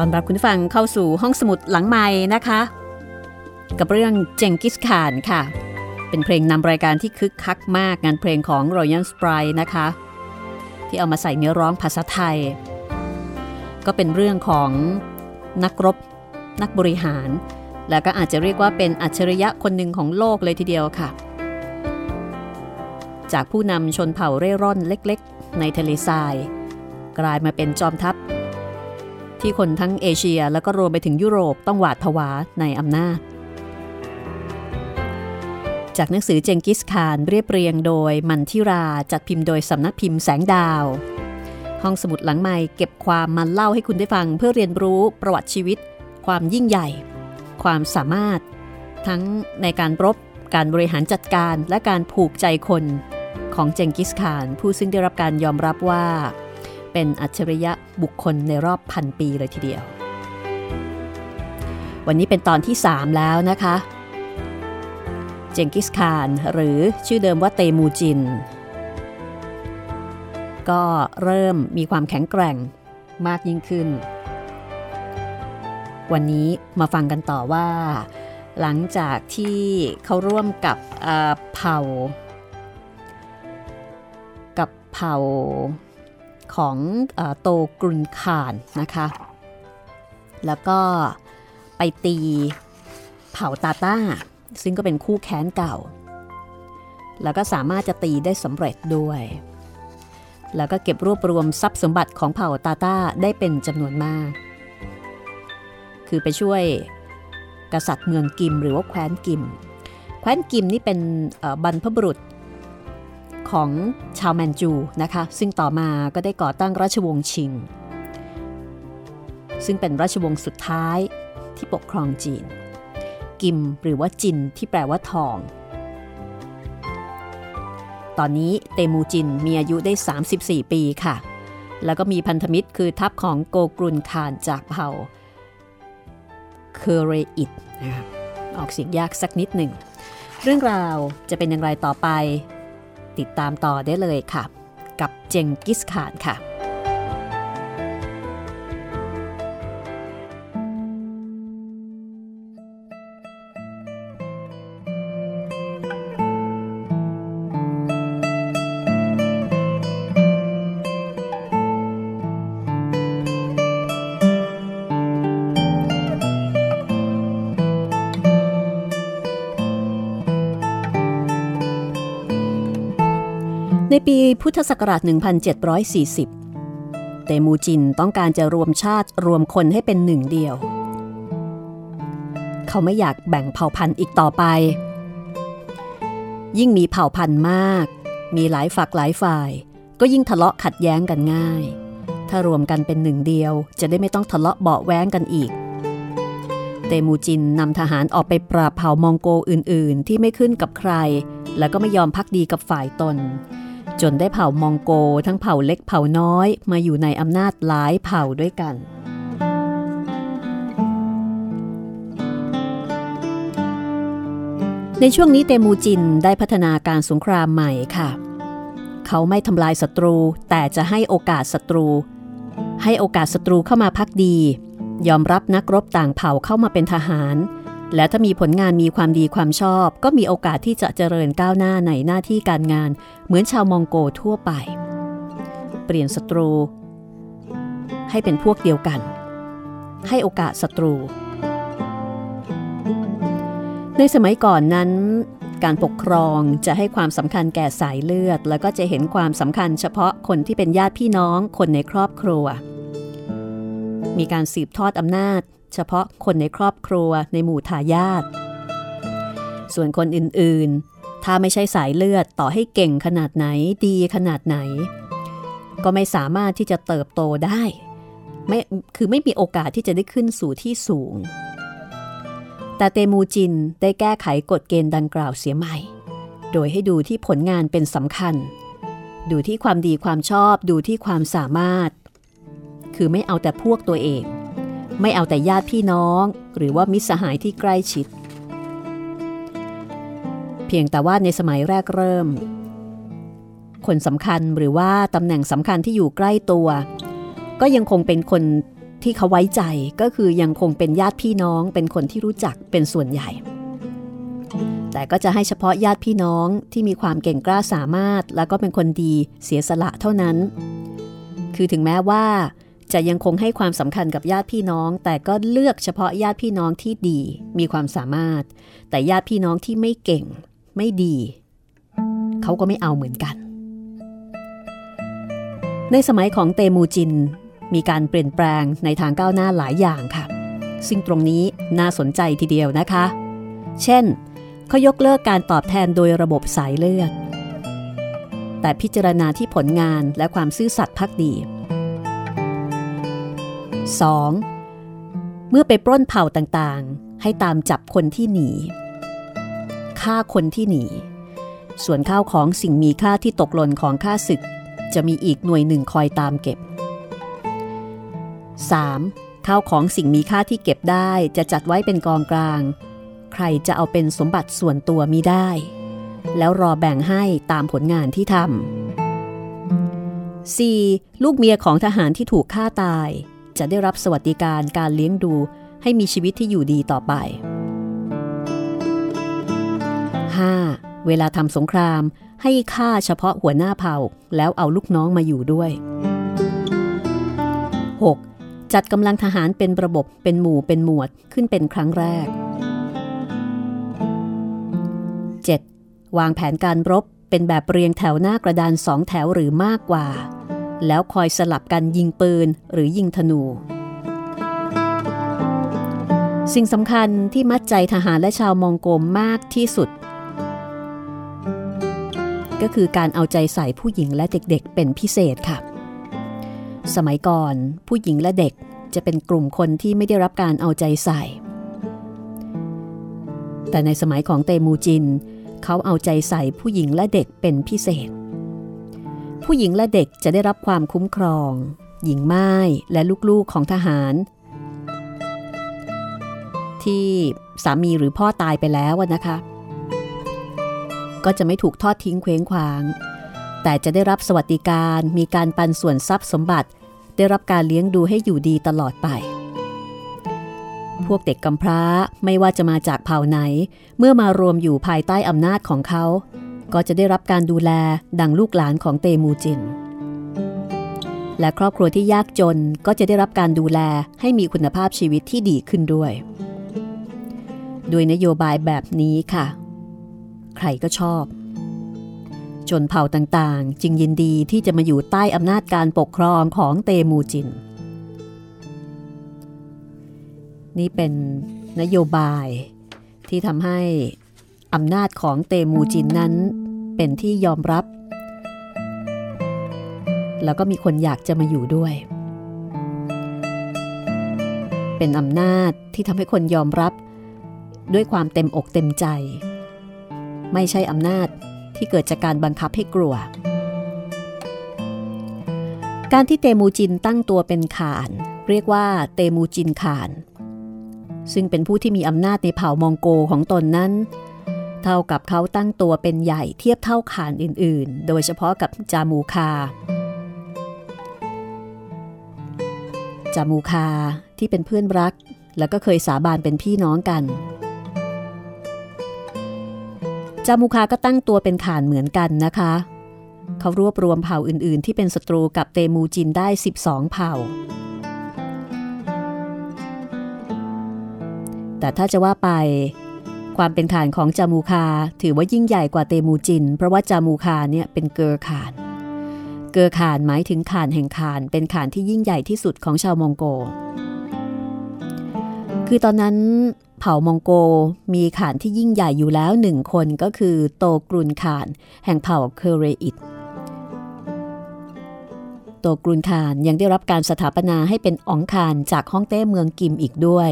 อนรับคุณฟังเข้าสู่ห้องสมุดหลังใหม่นะคะ กับเรื่องเจงกิสขานค่ะ เป็นเพลงนำรายการที่คึกคักมากงานเพลงของ Royal Sprite นะคะ ที่เอามาใส่เนื้อร้องภาษาไทย ก็เป็นเรื่องของนักรบ นักบริหาร แล้วก็อาจจะเรียกว่าเป็นอัจฉริยะคนหนึ่งของโลกเลยทีเดียวค่ะ จากผู้นำชนเผ่าเร่ร่อนเล็ก ๆ ในทะเลทราย กลายมาเป็นจอมทัพ ที่คนทั้งเอเชียแล้วก็รวมไปถึงยุโรปต้องหวาดผวาในอำนาจ จากหนังสือเจงกิสคานเรียบเรียงโดยมันทิราจัดพิมพ์โดยสำนักพิมพ์แสงดาว ห้องสมุดหลังใหม่เก็บความมาเล่าให้คุณได้ฟังเพื่อเรียนรู้ประวัติชีวิต ความยิ่งใหญ่ ความสามารถ ทั้งในการรบการบริหารจัดการและการผูกใจคนของเจงกิสคานผู้ซึ่งได้รับการยอมรับว่า เป็นอัจฉริยะบุคคลในรอบพันปีเลยทีเดียว วันนี้เป็นตอนที่ 3 แล้วนะคะ เจงกิสคานหรือชื่อเดิมว่าเตมูจิน ก็เริ่มมีความแข็งแกร่งมากยิ่งขึ้น วันนี้มาฟังกันต่อว่า หลังจากที่เขาร่วมกับเผ่า กับเผ่า ของโตกรุนคานนะคะ แล้วก็ไปตีเผ่าตาต้า ซึ่งก็เป็นคู่แค้นเก่า แล้วก็สามารถจะตีได้สำเร็จด้วย แล้วก็เก็บรวบรวมทรัพย์สมบัติของเผ่าตาต้าได้เป็นจำนวนมาก คือไปช่วยกษัตริย์เมืองกิมหรือว่าแคว้นกิม แคว้นกิมนี่เป็นบรรพบุรุษ ของชาวแมนจูนะคะซึ่งต่อมาก็ได้ก่อตั้งราชวงศ์ชิง ซึ่งเป็นราชวงศ์สุดท้ายที่ปกครองจีน กิมหรือว่าจินที่แปลว่าทอง ตอนนี้เตมูจินมีอายุได้ 34 ปีค่ะ แล้วก็มีพันธมิตรคือทัพของโกกรุนคานจากเผ่าเคเรอิตนะคะออกเสียงยากสักนิดหนึ่ง เรื่องราวจะเป็นอย่างไรต่อไป ติดตามต่อได้เลยค่ะ กับเจงกิสขานค่ะ ปีพุทธศักราช 1740 เตมูจินต้องการจะรวมชาติรวมคนให้เป็นหนึ่งเดียว เขาไม่อยากแบ่งเผ่าพันธุ์อีกต่อไป ยิ่งมีเผ่าพันธุ์มาก มีหลายฝักหลายฝ่าย ก็ยิ่งทะเลาะขัดแย้งกันง่าย ถ้ารวมกันเป็นหนึ่งเดียว จะได้ไม่ต้องทะเลาะเบาแว้งกันอีกเตมูจินนำทหารออกไปปราบเผ่ามองโกอื่นๆ ที่ไม่ขึ้นกับใคร แล้วก็ไม่ยอมพักดีกับฝ่ายตน จนได้เผ่ามองโกทั้งเผ่าเล็กเผ่าน้อยมาอยู่ในอำนาจหลายเผ่าด้วยกัน ในช่วงนี้เตมูจินได้พัฒนาการสงครามใหม่ค่ะ เขาไม่ทำลายศัตรูแต่จะให้โอกาสศัตรู ให้โอกาสศัตรูเข้ามาพักดี ยอมรับนักรบต่างเผ่าเข้ามาเป็นทหาร และถ้ามีผลงานมีความดีความชอบ ก็มีโอกาสที่จะเจริญก้าวหน้าในหน้าที่การงาน เหมือนชาวมองโกทั่วไป เปลี่ยนศัตรู ให้เป็นพวกเดียวกัน ให้โอกาสศัตรู ในสมัยก่อนนั้นการปกครองจะให้ความสำคัญแก่สายเลือด แล้วก็จะเห็นความสำคัญเฉพาะคนที่เป็นญาติพี่น้องคนในครอบครัว มีการสืบทอดอำนาจ เฉพาะคนในครอบครัวในหมู่ทายาทส่วนคนอื่นๆ ถ้าไม่ใช่สายเลือดต่อให้เก่งขนาดไหนดีขนาดไหน ก็ไม่สามารถที่จะเติบโตได้ไม่คือไม่มีโอกาสที่จะได้ขึ้นสู่ที่สูง แต่เตมูจินได้แก้ไขกฎเกณฑ์ดังกล่าวเสียใหม่ โดยให้ดูที่ผลงานเป็นสำคัญ ดูที่ความดีความชอบดูที่ความสามารถ คือไม่เอาแต่พวกตัวเอง ไม่เอาแต่ญาติพี่น้อง หรือว่ามิตรสหายที่ใกล้ชิด เพียงแต่ว่าในสมัยแรกเริ่ม คนสำคัญหรือว่าตำแหน่งสำคัญที่อยู่ใกล้ตัว ก็ยังคงเป็นคนที่เขาไว้ใจก็คือยังคงเป็นญาติพี่น้อง เป็นคนที่รู้จักเป็นส่วนใหญ่ แต่ก็จะให้เฉพาะญาติพี่น้องที่มีความเก่งกล้าสามารถ แล้วก็เป็นคนดีเสียสละเท่านั้น คือถึงแม้ว่า จะยังคงให้ความสำคัญกับญาติพี่น้อง แต่ก็เลือกเฉพาะญาติพี่น้องที่ดี มีความสามารถ แต่ญาติพี่น้องที่ไม่เก่ง ไม่ดี เขาก็ไม่เอาเหมือนกัน ในสมัยของเตมูจิน มีการเปลี่ยนแปลงในทางก้าวหน้าหลายอย่างค่ะ ซึ่งตรงนี้น่าสนใจทีเดียวนะคะ เช่นเขายกเลิกการตอบแทนโดยระบบสายเลือด แต่พิจารณาที่ผลงานและความซื่อสัตย์พักดี 2. เมื่อไปปล้นเผ่าต่างๆ ให้ตามจับคนที่หนีฆ่าคนที่หนี ส่วนข้าวของสิ่งมีค่าที่ตกหล่นของข้าศึก จะมีอีกหน่วยหนึ่งคอยตามเก็บ 3. ข้าวของสิ่งมีค่าที่เก็บได้จะจัดไว้เป็นกองกลาง ใครจะเอาเป็นสมบัติส่วนตัวมีได้ แล้วรอแบ่งให้ตามผลงานที่ทำ 4. ลูกเมียของทหารที่ถูกฆ่าตาย จะได้รับสวัสดิการการเลี้ยงดูให้มีชีวิตที่อยู่ดีต่อไป 5. เวลาทำสงครามให้ฆ่าเฉพาะหัวหน้าเผ่าแล้วเอาลูกน้องมาอยู่ด้วย 6. จัดกำลังทหารเป็นระบบเป็นหมู่เป็นหมวดขึ้นเป็นครั้งแรก 7. วางแผนการรบเป็นแบบเรียงแถวหน้ากระดานสองแถวหรือมากกว่า แล้วคอยสลับกันยิงปืนหรือยิงธนู สิ่งสำคัญที่มัดใจทหารและชาวมองโกมมากที่สุด ก็คือการเอาใจใส่ผู้หญิงและเด็กๆ เป็นพิเศษค่ะ สมัยก่อนผู้หญิงและเด็กจะเป็นกลุ่มคนที่ไม่ได้รับการเอาใจใส่ แต่ในสมัยของเตมูจิน เขาเอาใจใส่ผู้หญิงและเด็กเป็นพิเศษ ผู้หญิงและเด็กจะได้รับความคุ้มครอง หญิงไม้และลูกๆของทหาร ที่สามีหรือพ่อตายไปแล้วนะคะ ก็จะไม่ถูกทอดทิ้งเคว้งคว้าง แต่จะได้รับสวัสดิการมีการปันส่วนทรัพย์สมบัติ ได้รับการเลี้ยงดูให้อยู่ดีตลอดไป พวกเด็กกำพร้าไม่ว่าจะมาจากเผ่าไหน เมื่อมารวมอยู่ภายใต้อำนาจของเขา ก็จะได้รับการดูแลดังลูกหลานของเตมูจิน และครอบครัวที่ยากจนก็จะได้รับการดูแลให้มีคุณภาพชีวิตที่ดีขึ้นด้วย ด้วยนโยบายแบบนี้ค่ะ ใครก็ชอบชนเผ่าต่างๆ จึงยินดีที่จะมาอยู่ใต้อำนาจการปกครองของเตมูจิน นี่เป็นนโยบายที่ทำให้ อำนาจของเตมูจินนั้นเป็นที่ยอมรับ แล้วก็มีคนอยากจะมาอยู่ด้วย เป็นอำนาจที่ทำให้คนยอมรับด้วยความเต็มอกเต็มใจ ไม่ใช่อำนาจที่เกิดจากการบังคับให้กลัว การที่เตมูจินตั้งตัวเป็นขาน เรียกว่าเตมูจินขาน ซึ่งเป็นผู้ที่มีอำนาจในเผ่ามองโกของตนนั้น เท่ากับเขาตั้งตัวเป็นใหญ่เทียบเท่าขานอื่นๆ โดยเฉพาะกับจามูคา จามูคาที่เป็นเพื่อนรัก แล้วก็เคยสาบานเป็นพี่น้องกัน จามุคาก็ตั้งตัวเป็นขานเหมือนกันนะคะ เขารวบรวมเผ่าอื่นๆ ที่เป็นศัตรูกับเตมูจินได้ 12 เผ่าแต่ถ้าจะว่าไป ความเป็นขานของจามูคาถือว่ายิ่งใหญ่กว่าเตมูจิน เพราะว่าจามูคาเนี่ยเป็นเกอขาน เกอขานหมายถึงขานแห่งขานเป็นขานที่ยิ่งใหญ่ที่สุดของชาวมองโก คือตอนนั้นเผ่ามองโกมีขานที่ยิ่งใหญ่อยู่แล้วหนึ่งคนก็คือโตกรุนขาน แห่งเผ่าเคเรอิตโตกรุนขานยังได้รับการสถาปนาให้เป็นองคานจากฮ่องเต้เมืองกิมอีกด้วย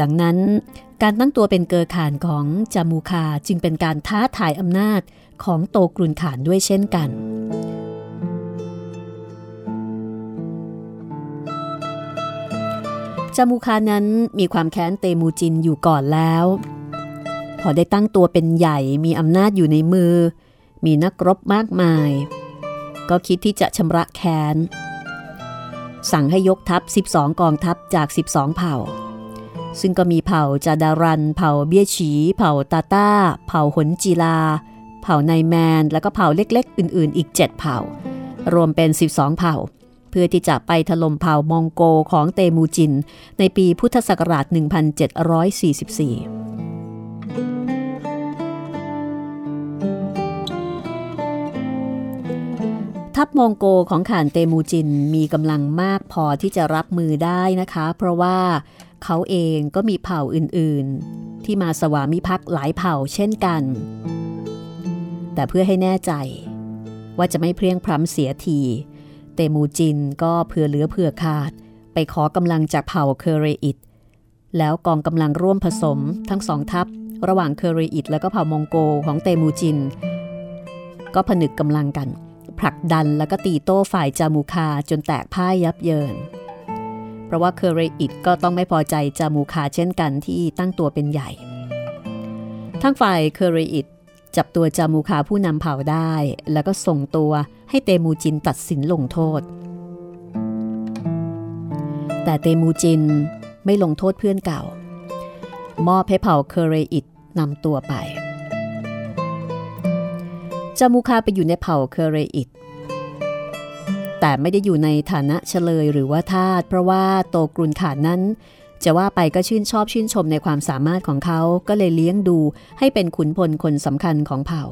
ดังนั้นการตั้งตัวเป็นเกอขานของจามูคาจึงเป็นการท้าทายอำนาจของโตกรุนขานด้วยเช่นกันจามูคานั้นมีความแค้นเตมูจินอยู่ก่อนแล้ว พอได้ตั้งตัวเป็นใหญ่มีอำนาจอยู่ในมือ มีนักรบมากมาย ก็คิดที่จะชำระแค้น สั่งให้ยกทัพ 12 กองทัพจาก 12 เผ่า ซึ่งก็มีเผ่าจาดารัน เผ่าเบี้ยฉี เผ่าตาต้า เผ่าหนจีลา เผ่าไนแมน แล้วก็เผ่าเล็กๆ อื่นๆ อีก 7 เผ่า รวมเป็น 12 เผ่า เพื่อที่จะไปถล่มเผ่ามองโกของเตมูจิน ในปีพุทธศักราช 1744ทัพมองโกของข่านเตมูจินมีกำลังมากพอที่จะรับมือได้นะคะ เพราะว่า เขาเองก็มีเผ่าอื่นๆ ที่มาสวามิภักดิ์หลายเผ่าเช่นกัน แต่เพื่อให้แน่ใจ ว่าจะไม่เพลียงพร้ำเสียทีเตมูจินก็เผื่อเหลือเผื่อขาด ไปขอกำลังจากเผ่าเคเรอิต แล้วกองกำลังร่วมผสมทั้งสองทัพ ระหว่างเคเรอิตและก็เผ่ามองโกของเตมูจิน ก็ผนึกกำลังกัน ผลักดันแล้วก็ตีโต้ฝ่ายจามูคาจนแตกพ่ายยับเยิน เพราะว่าเคเรอิตก็ต้องไม่พอใจจามูคาเช่นกันที่ตั้งตัวเป็นใหญ่ ทั้งฝ่ายเคเรอิตจับตัวจามูคาผู้นำเผ่าได้ แล้วก็ส่งตัวให้เตมูจินตัดสินลงโทษ แต่เตมูจินไม่ลงโทษเพื่อนเก่า มอบให้เผ่าเคเรอิตนำตัวไปจามูคาไปอยู่ในเผ่าเคเรอิต แต่ไม่ได้อยู่ในฐานะเฉลยหรือว่าทาสเพราะว่าโตกรุนขาดนั้น จะว่าไปก็ชื่นชอบชื่นชมในความสามารถของเขาก็เลยเลี้ยงดูให้เป็นขุนพลคนสำคัญของเผ่า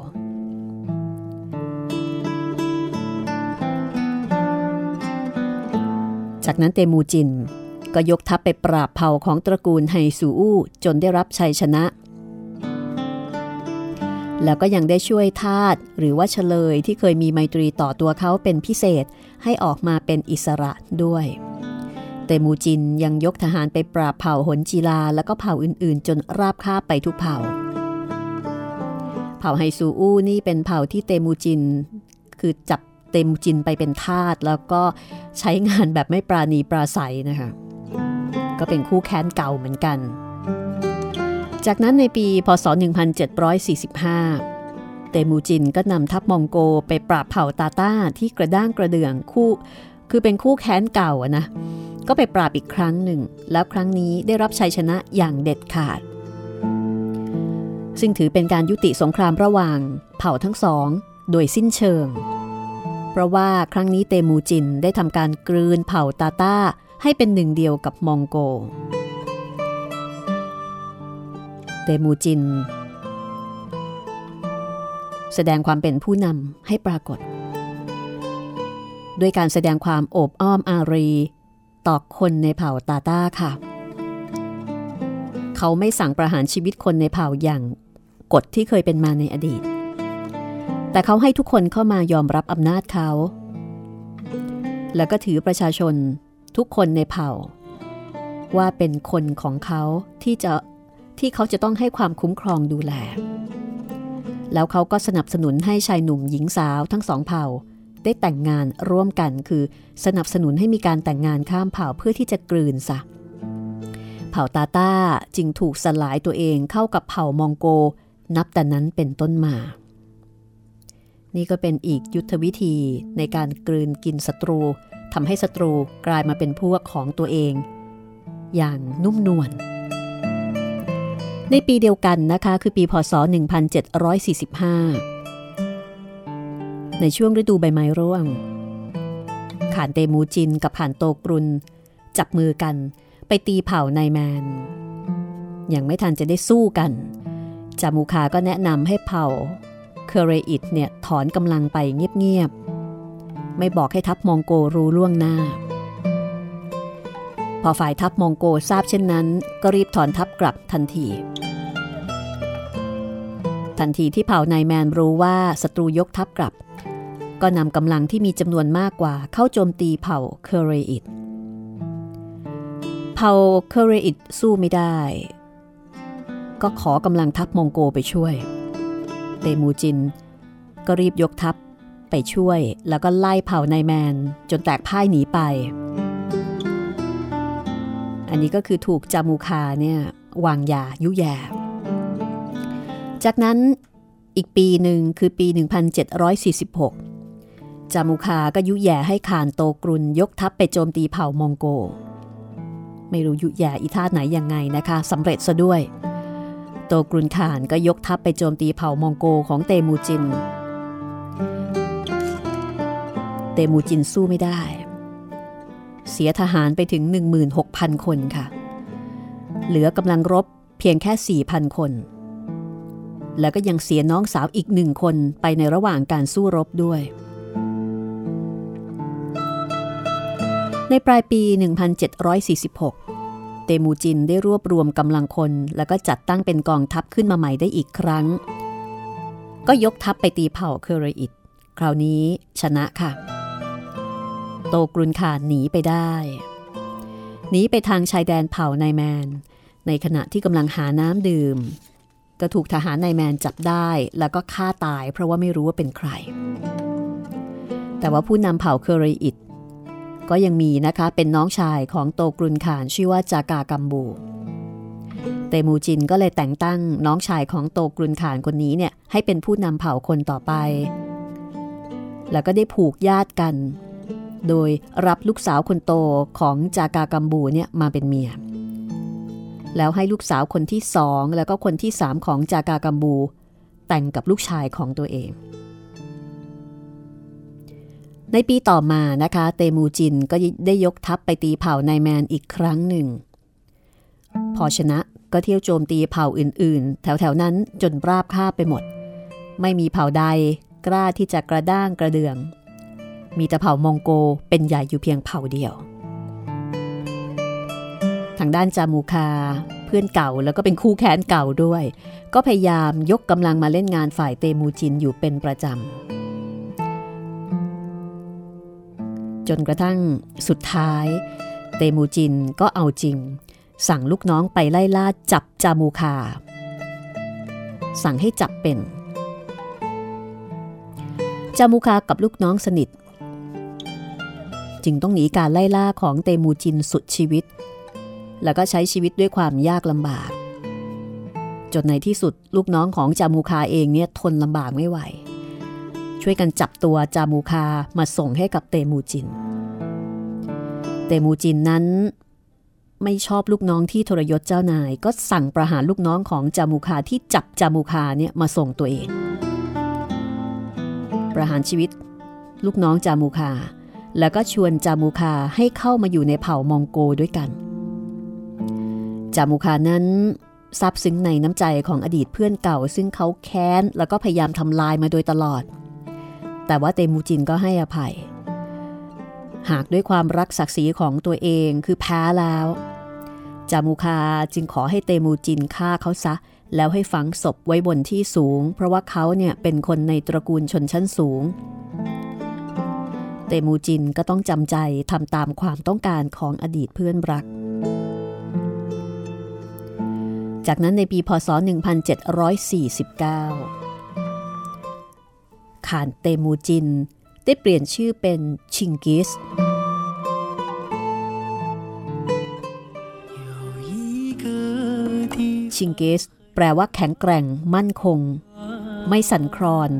จากนั้นเตมูจิน ก็ยกทัพไปปราบเผ่าของตระกูลไฮซูอู้จนได้รับชัยชนะ แล้วก็ยังได้ช่วยทาสหรือว่าเฉลยที่เคยมีไมตรีต่อตัวเขาเป็นพิเศษให้ออกมาเป็นอิสระด้วย เตมูจินยังยกทหารไปปราบเผ่าหนจีลาแล้วก็เผ่าอื่นๆ จนราบคาบไปทุกเผ่า เผ่าไฮซูอู้นี่เป็นเผ่าที่เตมูจิน คือจับเตมูจินไปเป็นทาสแล้วก็ใช้งานแบบไม่ปราณีปราศัยนะคะก็เป็นคู่แค้นเก่าเหมือนกัน จากนั้นในปีพศ 1745 เตมูจินก็นำทัพมองโกไปปราบเผ่าตาต้าที่กระด้างกระเดื่องคู่ คือเป็นคู่แค้นเก่าอะนะ ก็ไปปราบอีกครั้งหนึ่ง แล้วครั้งนี้ได้รับชัยชนะอย่างเด็ดขาด ซึ่งถือเป็นการยุติสงครามระหว่าง เผ่าทั้งสอง โดยสิ้นเชิง เพราะว่าครั้งนี้เตมูจินได้ทำการกลืนเผ่าตาต้าให้เป็นหนึ่งเดียวกับมองโก เตมูจิน แสดงความเป็นผู้นำให้ปรากฏ ด้วยการแสดงความโอบอ้อมอารี ต่อคนในเผ่าตาต้าค่ะ เขาไม่สั่งประหารชีวิตคนในเผ่าอย่างกฎที่เคยเป็นมาในอดีต แต่เขาให้ทุกคนเข้ามายอมรับอำนาจเขา แล้วก็ถือประชาชนทุกคนในเผ่า ว่าเป็นคนของเขาที่จะ ที่เขาจะต้องให้ความคุ้มครองดูแล แล้วเขาก็สนับสนุนให้ชายหนุ่มหญิงสาวทั้งสองเผ่า ได้แต่งงานร่วมกันคือสนับสนุนให้มีการแต่งงานข้ามเผ่าเพื่อที่จะกลืนซะเผ่าตาตาจึงถูกสลายตัวเองเข้ากับเผ่ามองโก นับแต่นั้นเป็นต้นมา นี่ก็เป็นอีกยุทธวิธีในการกลืนกินศัตรูทำให้ศัตรูกลายมาเป็นพวกของตัวเอง อย่างนุ่มนวล ในปีเดียวกันนะคะคือปีพศ 1745 ในช่วงฤดูใบไม้ร่วงขานเตมูจินกับผ่านโตกรุน จับมือกันไปตีเผ่านายแมน ยังไม่ทันจะได้สู้กัน จามูคาก็แนะนำให้เผ่าเคเรอิตเนี่ยถอนกำลังไปเงียบๆ ไม่บอกให้ทัพมองโกรู้ล่วงหน้า พอฝ่ายทัพมองโกทราบเช่นนั้น ก็รีบถอนทัพกลับทันที ทันทีที่เผ่านายแมนรู้ว่าศัตรูยกทัพกลับ ก็นำกำลังที่มีจำนวนมากกว่าเข้าโจมตีเผ่าเคเรอิตเผ่าเคเรอิตสู้ไม่ได้ ก็ขอกำลังทัพมองโกไปช่วย เตมูจิน ก็รีบยกทัพไปช่วยแล้วก็ไล่เผ่านายแมนจนแตกพ่ายหนีไป อันนี้ก็คือถูกจามูคาเนี่ยวางยายุแยจากนั้นอีกปีหนึ่งคือปี 1746 จามูคาก็ยุแย่ให้ขานโตกรุนยกทัพไปโจมตีเผ่ามองโก ไม่รู้ยุแย่อีท่าไหนยังไงนะคะสำเร็จซะด้วย โตกรุนขานก็ยกทัพไปโจมตีเผ่ามองโกของเตมูจิน เตมูจินสู้ไม่ได้ เสียทหารไปถึง 16,000 คนค่ะ เหลือกำลังรบเพียงแค่ 4,000 คน แล้วก็ยังเสียน้องสาวอีกหนึ่งคนไปในระหว่างการสู้รบด้วย ในปลายปี 1746 เตมูจินได้รวบรวมกำลังคน แล้วก็จัดตั้งเป็นกองทัพขึ้นมาใหม่ได้อีกครั้ง ก็ยกทัพไปตีเผ่าเคเรอิตคราวนี้ชนะค่ะ โตกรุนขาหนีไปได้ หนีไปทางชายแดนเผ่านายแมน ในขณะที่กำลังหาน้ำดื่ม ก็ถูกทหารนายแมนจับได้แล้วก็ฆ่าตายเพราะว่าไม่รู้ว่าเป็นใคร แต่ว่าผู้นำเผ่าเคอริอิตก็ยังมีนะคะเป็นน้องชายของโตกรุนขานชื่อว่าจากากัมบูเตมูจินก็เลยแต่งตั้งน้องชายของโตกรุนขานคนนี้เนี่ยให้เป็นผู้นำเผ่าคนต่อไป แล้วก็ได้ผูกญาติกัน โดยรับลูกสาวคนโตของจากากัมบูเนี่ยมาเป็นเมีย แล้วให้ลูกสาวคนที่สองแล้วก็คนที่สามของจากากัมบู แต่งกับลูกชายของตัวเอง ในปีต่อมานะคะ เตมูจินก็ได้ยกทัพไปตีเผ่านายแมนอีกครั้งหนึ่ง พอชนะก็เที่ยวโจมตีเผ่าอื่นๆ แถวๆนั้นจนราบคาบไปหมด ไม่มีเผ่าใดกล้าที่จะกระด้างกระเดือง มีแต่เผ่ามองโกเป็นใหญ่อยู่เพียงเผ่าเดียว ทางด้านจามูคาเพื่อนเก่าแล้วก็เป็นคู่แค้นเก่าด้วย ก็พยายามยกกำลังมาเล่นงานฝ่ายเตมูจินอยู่เป็นประจำ จนกระทั่งสุดท้าย เตมูจินก็เอาจริง สั่งลูกน้องไปไล่ล่าจับจามูคา สั่งให้จับเป็นจามูคากับลูกน้องสนิท จึงต้องหนีการไล่ล่าของเตมูจินสุดชีวิต แล้วก็ใช้ชีวิตด้วยความยากลำบาก จนในที่สุดลูกน้องของจามูคาเองเนี่ยทนลำบากไม่ไหว ช่วยกันจับตัวจามูคามาส่งให้กับเตมูจิน เตมูจินนั้นไม่ชอบลูกน้องที่ทรยศเจ้านาย ก็สั่งประหารลูกน้องของจามูคาที่จับจามูคาเนี่ยมาส่งตัวเอง ประหารชีวิต ลูกน้องจามูคา แล้วก็ชวนจามูคาให้เข้ามาอยู่ในเผ่ามองโกด้วยกัน จามูคานั้นซาบซึ้งในน้ำใจของอดีตเพื่อนเก่า ซึ่งเขาแค้นแล้วก็พยายามทำลายมาโดยตลอด แต่ว่าเตมูจินก็ให้อภัย หากด้วยความรักศักดิ์ศรีของตัวเองคือแพ้แล้ว จามูคาจึงขอให้เตมูจินฆ่าเขาซะ แล้วให้ฝังศพไว้บนที่สูง เพราะว่าเขาเนี่ยเป็นคนในตระกูลชนชั้นสูง เตมูจินก็ต้องจำใจทำตามความต้องการของอดีตเพื่อนรัก จากนั้นในปีพศ 1749 ขานเตมูจินได้เปลี่ยนชื่อเป็นชิงกิสชิงกิสแปลว่าแข็งแกร่งมั่นคง ไม่สั่นคลอน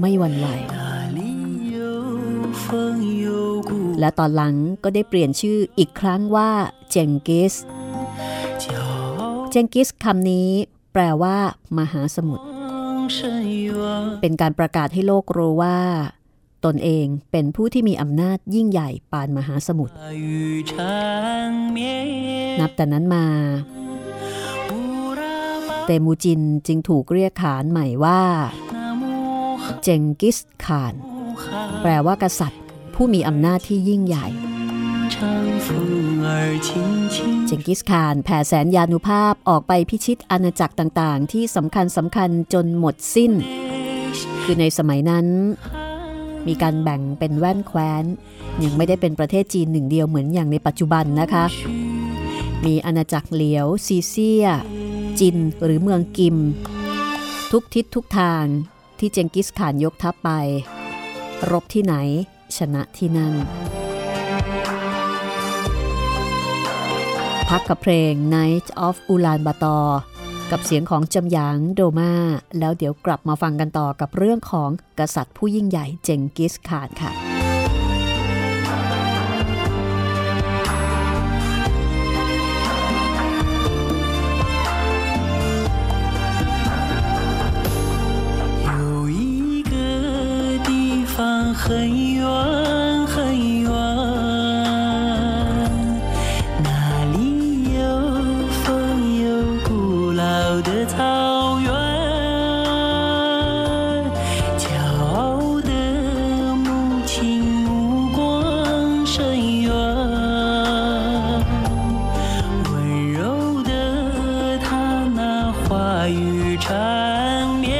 ไม่วันไหว และตอนหลังก็ได้เปลี่ยนชื่ออีกครั้งว่าเจงกิส เจงกิสคำนี้แปลว่า มหาสมุทร เป็นการประกาศให้โลกรู้ว่า ตนเองเป็นผู้ที่มีอำนาจยิ่งใหญ่ปานมหาสมุทร นับแต่นั้นมา เตมูจินจึงถูกเรียกขานใหม่ว่า เจงกิสขาน แปลว่ากษัตริย์ ผู้มีอำนาจที่ยิ่งใหญ่เจงกิสข่านแผ่แสนยานุภาพออกไปพิชิตอาณาจักรต่างๆ ที่สำคัญสำคัญจนหมดสิ้น คือในสมัยนั้น มีการแบ่งเป็นแว่นแคว้น ยังไม่ได้เป็นประเทศจีนหนึ่งเดียวเหมือนอย่างในปัจจุบันนะคะ มีอาณาจักรเหลียว ซีเซีย จินหรือเมืองกิม ทุกทิศทุกทางที่เจงกิสข่านยกทัพไป รบที่ไหน ชนะที่นั่น พักกับเพลง Night of Ulan Bator กับเสียงของจำหยางโดมา แล้วเดี๋ยวกลับมาฟังกันต่อกับเรื่องของกษัตริย์ผู้ยิ่งใหญ่เจงกิสข่านค่ะ 很远很远，那里有风，有古老的草原，骄傲的母亲目光深远，温柔的她那话语缠绵。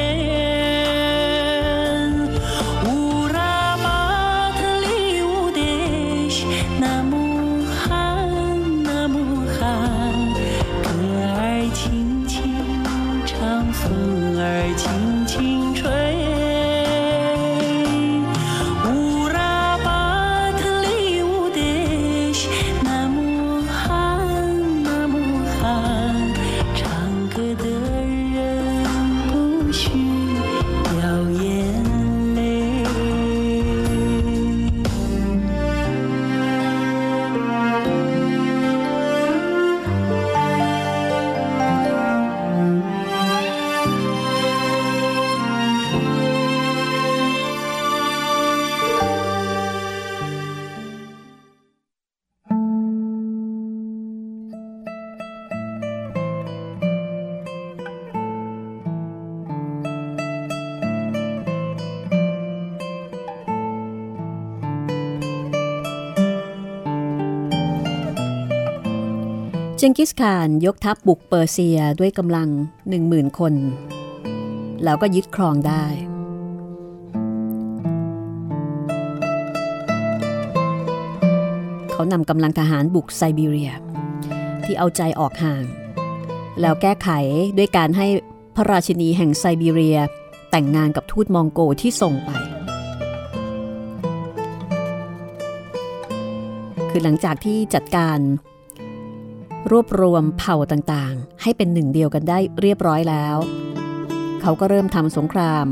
เจงกิสข่านยกทัพบุกเปอร์เซียด้วยกำลังหนึ่งหมื่นคน แล้วก็ยึดครองได้ เขานำกำลังทหารบุกไซบีเรีย ที่เอาใจออกห่าง แล้วแก้ไขด้วยการให้พระราชินีแห่งไซบีเรีย แต่งงานกับทูตมองโกที่ส่งไปคือหลังจากที่จัดการ รวบรวมเผ่าต่างๆ ให้เป็นหนึ่งเดียวกันได้เรียบร้อยแล้ว เขาก็เริ่มทำสงคราม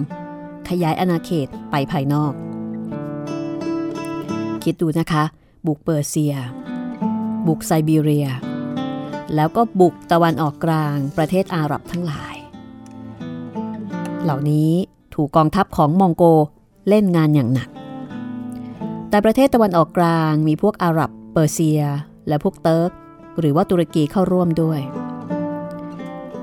ขยายอาณาเขตไปภายนอก คิดดูนะคะ บุกเปอร์เซีย บุกไซบีเรีย แล้วก็บุกตะวันออกกลางประเทศอาหรับทั้งหลาย เหล่านี้ถูกกองทัพของมองโกเล่นงานอย่างหนัก แต่ประเทศตะวันออกกลางมีพวกอาหรับ เปอร์เซีย และพวกเติร์ก หรือว่าตุรกีเข้าร่วมด้วย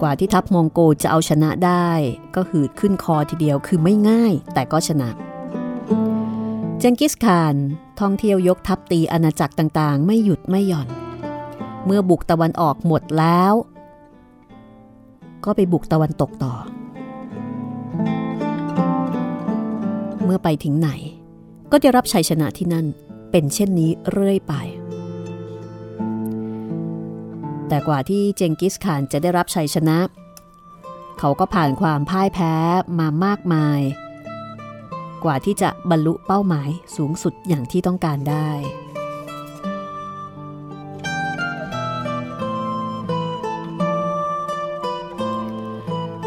กว่าที่ทัพมองโกจะเอาชนะได้ก็หืดขึ้นคอทีเดียวคือไม่ง่ายแต่ก็ชนะเจงกิสข่านท่องเที่ยวยกทัพตีอาณาจักรต่างๆ ไม่หยุดไม่หย่อน เมื่อบุกตะวันออกหมดแล้ว ก็ไปบุกตะวันตกต่อ เมื่อไปถึงไหน ก็ได้รับชัยชนะที่นั่นเป็นเช่นนี้เรื่อยไป แต่กว่าที่เจงกิสข่านจะได้รับชัยชนะ เขาก็ผ่านความพ่ายแพ้มามากมาย กว่าที่จะบรรลุเป้าหมายสูงสุดอย่างที่ต้องการได้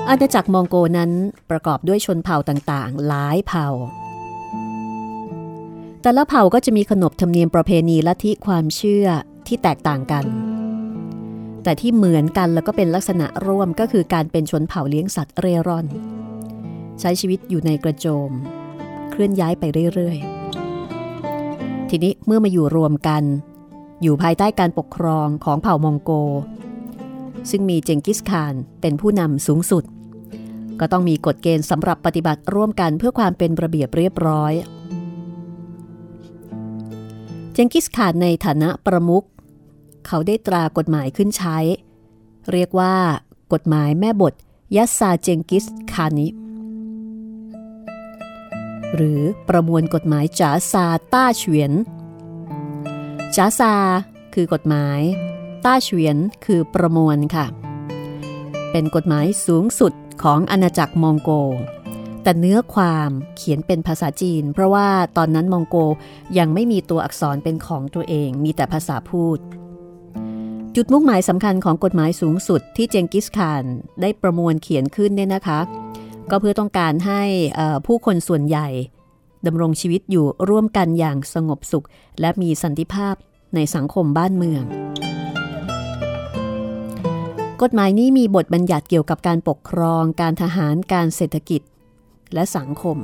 อาณาจักรมองโกนั้นประกอบด้วยชนเผ่าต่างๆ หลายเผ่า แต่ละเผ่าก็จะมีขนบธรรมเนียมประเพณีลัทธิความเชื่อที่แตกต่างกัน แต่ที่เหมือนกันแล้วก็เป็นลักษณะร่วมก็คือการเป็นชนเผ่าเลี้ยงสัตว์เร่ร่อน ใช้ชีวิตอยู่ในกระโจม เคลื่อนย้ายไปเรื่อยๆ ทีนี้เมื่อมาอยู่รวมกัน อยู่ภายใต้การปกครองของเผ่ามองโก ซึ่งมีเจงกิสข่านเป็นผู้นำสูงสุด ก็ต้องมีกฎเกณฑ์สำหรับปฏิบัติร่วมกันเพื่อความเป็นระเบียบเรียบร้อย เจงกิสข่านในฐานะประมุข เขาได้ตรากฎหมายขึ้นใช้ เรียกว่ากฎหมายแม่บทยัสซาเจงกิสคานิ หรือประมวลกฎหมายจาซาต้าเฉวียนจาซาคือกฎหมาย ต้าเฉวียนคือประมวลค่ะ เป็นกฎหมายสูงสุดของอาณาจักรมองโก แต่เนื้อความเขียนเป็นภาษาจีน เพราะว่าตอนนั้นมองโกยังไม่มีตัวอักษรเป็นของตัวเอง มีแต่ภาษาพูด จุดมุ่งหมายสำคัญของกฎหมายสูงสุดที่เจงกิสข่านได้ประมวลเขียนขึ้นเนี่ยนะคะ ก็เพื่อต้องการให้ผู้คนส่วนใหญ่ดำรงชีวิตอยู่ร่วมกันอย่างสงบสุข และมีสันติภาพในสังคมบ้านเมือง กฎหมายนี้มีบทบัญญัติเกี่ยวกับการปกครอง การทหาร การเศรษฐกิจ และสังคม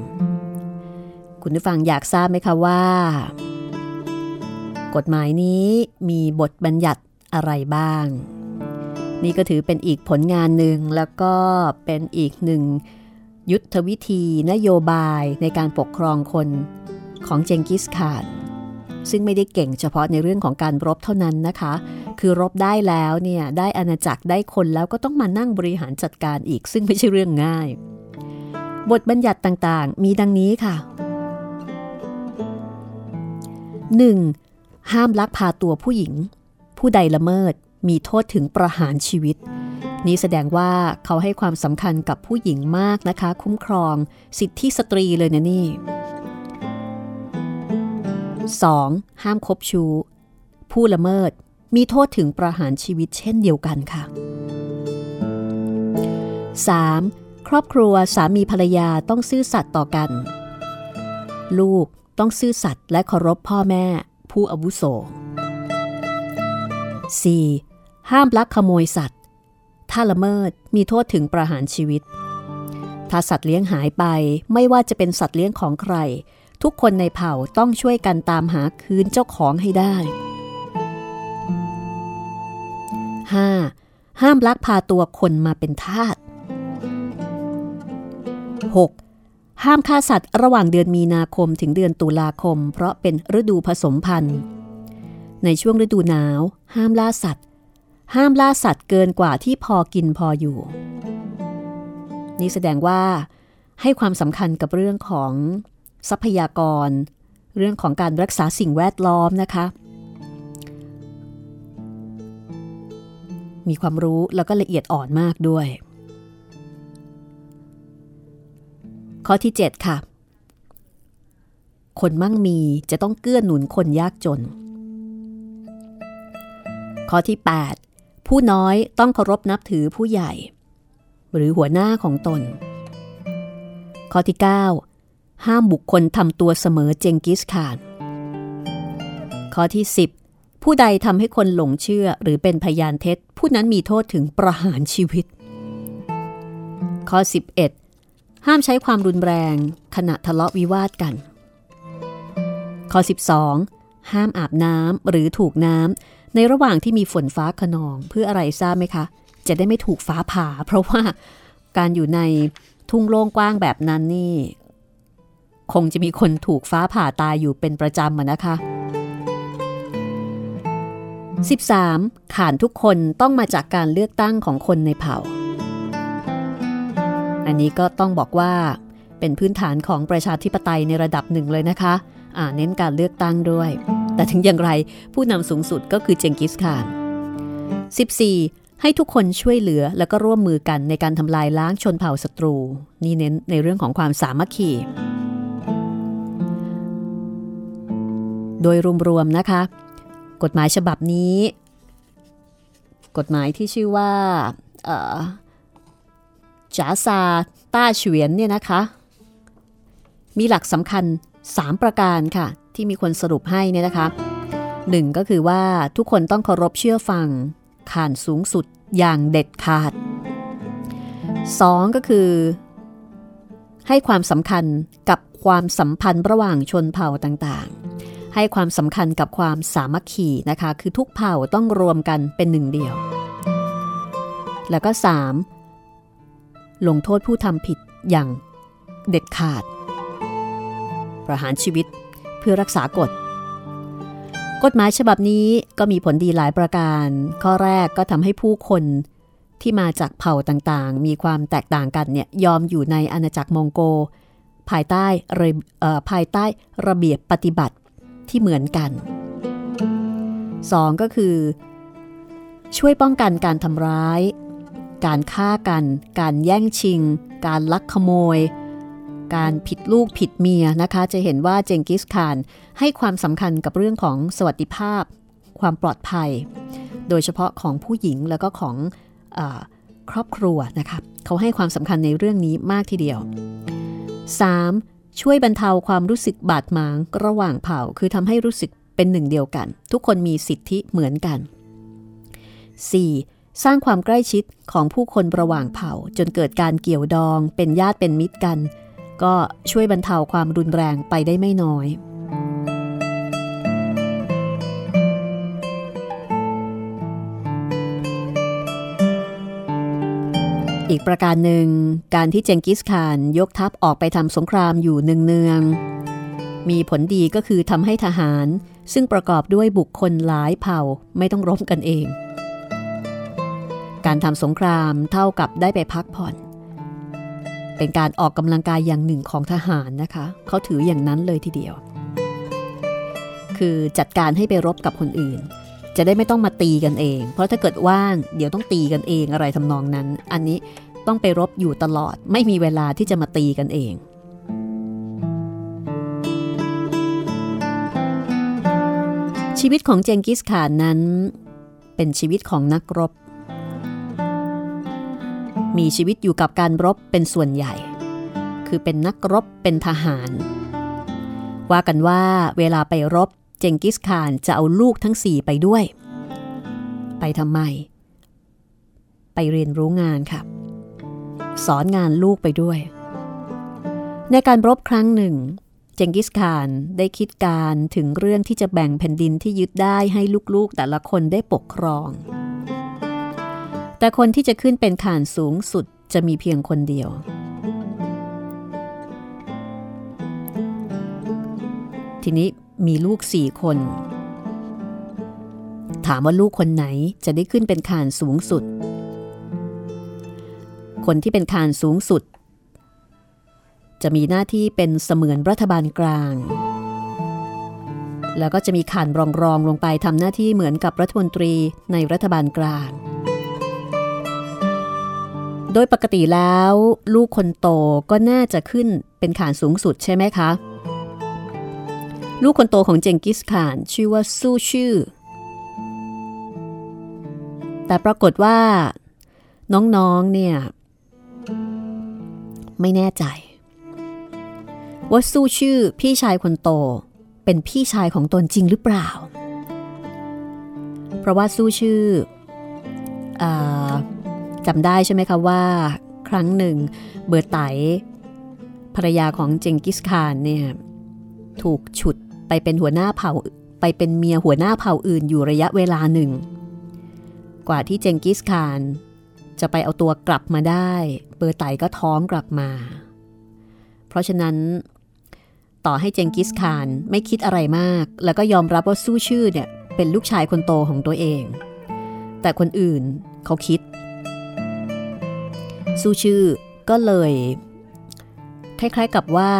คุณผู้ฟังอยากทราบไหมคะว่า กฎหมายนี้มีบทบัญญัติ อะไรบ้าง นี่ก็ถือเป็นอีกผลงานหนึ่งแล้วก็เป็นอีกหนึ่งยุทธวิธีนโยบายในการปกครองคนของเจงกิสข่านซึ่งไม่ได้เก่งเฉพาะในเรื่องของการรบเท่านั้นนะคะ คือรบได้แล้วเนี่ยได้อาณาจักรได้คนแล้วก็ต้องมานั่งบริหารจัดการอีก ซึ่งไม่ใช่เรื่องง่าย บทบัญญัติต่างๆ มีดังนี้ค่ะ 1. ห้ามลักพาตัวผู้หญิง ผู้ใดละเมิดมีโทษถึงประหารชีวิต นี้แสดงว่าเขาให้ความสำคัญกับผู้หญิงมากนะคะ คุ้มครอง สิทธิสตรีเลยนะนี่ 2. ห้ามคบชู้ ผู้ละเมิดมีโทษถึงประหารชีวิตเช่นเดียวกันค่ะ 3. ครอบครัวสามีภรรยาต้องซื่อสัตย์ต่อกัน ลูกต้องซื่อสัตย์และเคารพพ่อแม่ ผู้อาวุโส 4. 4. ห้ามลักขโมยสัตว์ ถ้าละเมิดมีโทษถึงประหารชีวิต ถ้าสัตว์เลี้ยงหายไปไม่ว่าจะเป็นสัตว์เลี้ยงของใคร ทุกคนในเผ่าต้องช่วยกันตามหาคืนเจ้าของให้ได้ 5. ห้ามลักพาตัวคนมาเป็นทาส 6. ห้ามฆ่าสัตว์ระหว่างเดือนมีนาคมถึงเดือนตุลาคม เพราะเป็นฤดูผสมพันธุ์ ในช่วงฤดูหนาว ห้ามล่าสัตว์ ห้ามล่าสัตว์เกินกว่าที่พอกินพออยู่ นี่แสดงว่า ให้ความสำคัญกับเรื่องของทรัพยากร เรื่องของการรักษาสิ่งแวดล้อมนะคะ มีความรู้แล้วก็ละเอียดอ่อนมากด้วย ข้อที่ 7 ค่ะ คนมั่งมีจะต้องเกื้อหนุนคนยากจน ข้อที่ 8 ผู้น้อยต้องเคารพนับถือผู้ใหญ่ หรือหัวหน้าของตน ข้อที่ 9 ห้ามบุคคลทำตัวเสมอเจงกิสข่าน ข้อที่ 10 ผู้ใดทำให้คนหลงเชื่อหรือเป็นพยานเท็จ ผู้นั้นมีโทษถึงประหารชีวิต ข้อ 11 ห้ามใช้ความรุนแรงขณะทะเลาะวิวาทกัน ข้อ 12 ห้ามอาบน้ำหรือถูกน้ำ ในระหว่างที่มีฝนฟ้าขนองเพื่ออะไรทราบไหมคะ จะได้ไม่ถูกฟ้าผ่า เพราะว่าการอยู่ในทุ่งโล่งกว้างแบบนั้นนี่ คงจะมีคนถูกฟ้าผ่าตายอยู่เป็นประจำนะคะ 13. ขานทุกคนต้องมาจากการเลือกตั้งของคนในเผ่า อันนี้ก็ต้องบอกว่าเป็นพื้นฐานของประชาธิปไตยในระดับหนึ่งเลยนะคะะเน้นการเลือกตั้งด้วย แต่ถึงอย่างไรผู้นำสูงสุดก็คือเจงกิสข่าน 14. ให้ทุกคนช่วยเหลือแล้วก็ร่วมมือกันในการทำลายล้างชนเผ่าศัตรู นี่เน้นในเรื่องของความสามัคคี โดยรวมๆนะคะ กฎหมายฉบับนี้ กฎหมายที่ชื่อว่าจ๋าซาต้าเฉวียนเนี่ยนะคะ มีหลักสำคัญ 3 ประการค่ะ ที่มีคนสรุปให้เนี่ยนะคะหนึ่งก็คือว่าทุกคนต้องเคารพเชื่อฟังขานสูงสุดอย่างเด็ดขาด 2 ก็คือ ให้ความสำคัญกับความสัมพันธ์ระหว่างชนเผ่าต่างๆ ให้ความสำคัญกับความสามัคคีนะคะ คือทุกเผ่าต้องรวมกันเป็นหนึ่งเดียว แล้วก็ 3. ลงโทษผู้ทำผิดอย่างเด็ดขาด ประหารชีวิต พื่อรักษากฎ กฎหมายฉบับนี้ก็มีผลดีหลายประการ ข้อแรกก็ทำให้ผู้คนที่มาจากเผ่าต่างๆ มีความแตกต่างกันเนี่ยยอมอยู่ในอาณาจักรมองโก ภายใต้ภายใต้ระเบียบปฏิบัติที่เหมือนกัน 2. ก็คือ ช่วยป้องกันการทำร้าย การฆ่ากัน การแย่งชิง การลักขโมย การผิดลูกผิดเมียนะคะ จะเห็นว่าเจงกิสคานให้ความสำคัญกับเรื่องของสวัสดิภาพ ความปลอดภัย โดยเฉพาะของผู้หญิงแล้วก็ของอครอบครัวนะคะเขาให้ความสำคัญในเรื่องนี้มากทีเดียว 3. ช่วยบรรเทาความรู้สึกบาดหมางระหว่างเผ่า คือทำให้รู้สึกเป็นหนึ่งเดียวกัน ทุกคนมีสิทธิเหมือนกัน 4. สร้างความใกล้ชิดของผู้คนระหว่างเผ่า จนเกิดการเกี่ยวดอง เป็นญาติเป็นมิตรกัน ก็ช่วยบรรเทาความรุนแรงไปได้ไม่น้อย อีกประการหนึ่ง การที่เจงกิสข่านยกทัพออกไปทำสงครามอยู่เนืองๆ มีผลดีก็คือทำให้ทหาร ซึ่งประกอบด้วยบุคคลหลายเผ่าไม่ต้องรบกันเอง การทำสงครามเท่ากับได้ไปพักผ่อน เป็นการออกกำลังกายอย่างหนึ่งของทหารนะคะ เขาถืออย่างนั้นเลยทีเดียว คือจัดการให้ไปรบกับคนอื่น จะได้ไม่ต้องมาตีกันเอง เพราะถ้าเกิดว่างเดี๋ยวต้องตีกันเองอะไรทำนองนั้น อันนี้ต้องไปรบอยู่ตลอด ไม่มีเวลาที่จะมาตีกันเองชีวิตของเจงกิสข่านนั้น เป็นชีวิตของนักรบ มีชีวิตอยู่กับการรบเป็นส่วนใหญ่ คือเป็นนักรบเป็นทหาร ว่ากันว่าเวลาไปรบเจงกิสข่านจะเอาลูกทั้งสี่ไปด้วย ไปทำไม ไปเรียนรู้งานค่ะ สอนงานลูกไปด้วย ในการรบครั้งหนึ่ง เจงกิสข่านได้คิดการถึงเรื่องที่จะแบ่งแผ่นดินที่ยึดได้ให้ลูกๆแต่ละคนได้ปกครอง แต่คนที่จะขึ้นเป็นข่านสูงสุดจะมีเพียงคนเดียว ทีนี้มีลูกสี่คน ถามว่าลูกคนไหนจะได้ขึ้นเป็นข่านสูงสุด คนที่เป็นข่านสูงสุด จะมีหน้าที่เป็นเสมือนรัฐบาลกลาง แล้วก็จะมีข่านรองรองลงไปทำหน้าที่เหมือนกับรัฐมนตรีในรัฐบาลกลาง โดยปกติแล้วลูกคนโตก็น่าจะขึ้นเป็นขานสูงสุดใช่ไหมคะ ลูกคนโตของเจงกิสข่านชื่อว่าสู้ชื่อ แต่ปรากฏว่า น้องๆเนี่ย ไม่แน่ใจ ว่าสู้ชื่อพี่ชายคนโต เป็นพี่ชายของตนจริงหรือเปล่า เพราะว่าสู้ชื่ออ จำได้ใช่ไหมคะว่า ครั้งหนึ่งเบอร์ไตภรรยาของเจงกิสคานเนี่ยถูกฉุดไปเป็นหัวหน้าเผ่าไปเป็นเมียหัวหน้าเผ่าอื่นอยู่ระยะเวลาหนึ่ง กว่าที่เจงกิสคานจะไปเอาตัวกลับมาได้ เบอร์ไตก็ท้องกลับมา เพราะฉะนั้นต่อให้เจงกิสคานไม่คิดอะไรมาก แล้วก็ยอมรับว่าสู้ชื่อเนี่ยเป็นลูกชายคนโตของตัวเอง แต่คนอื่นเขาคิด สู้ชื่อก็เลยคล้ายๆกับว่า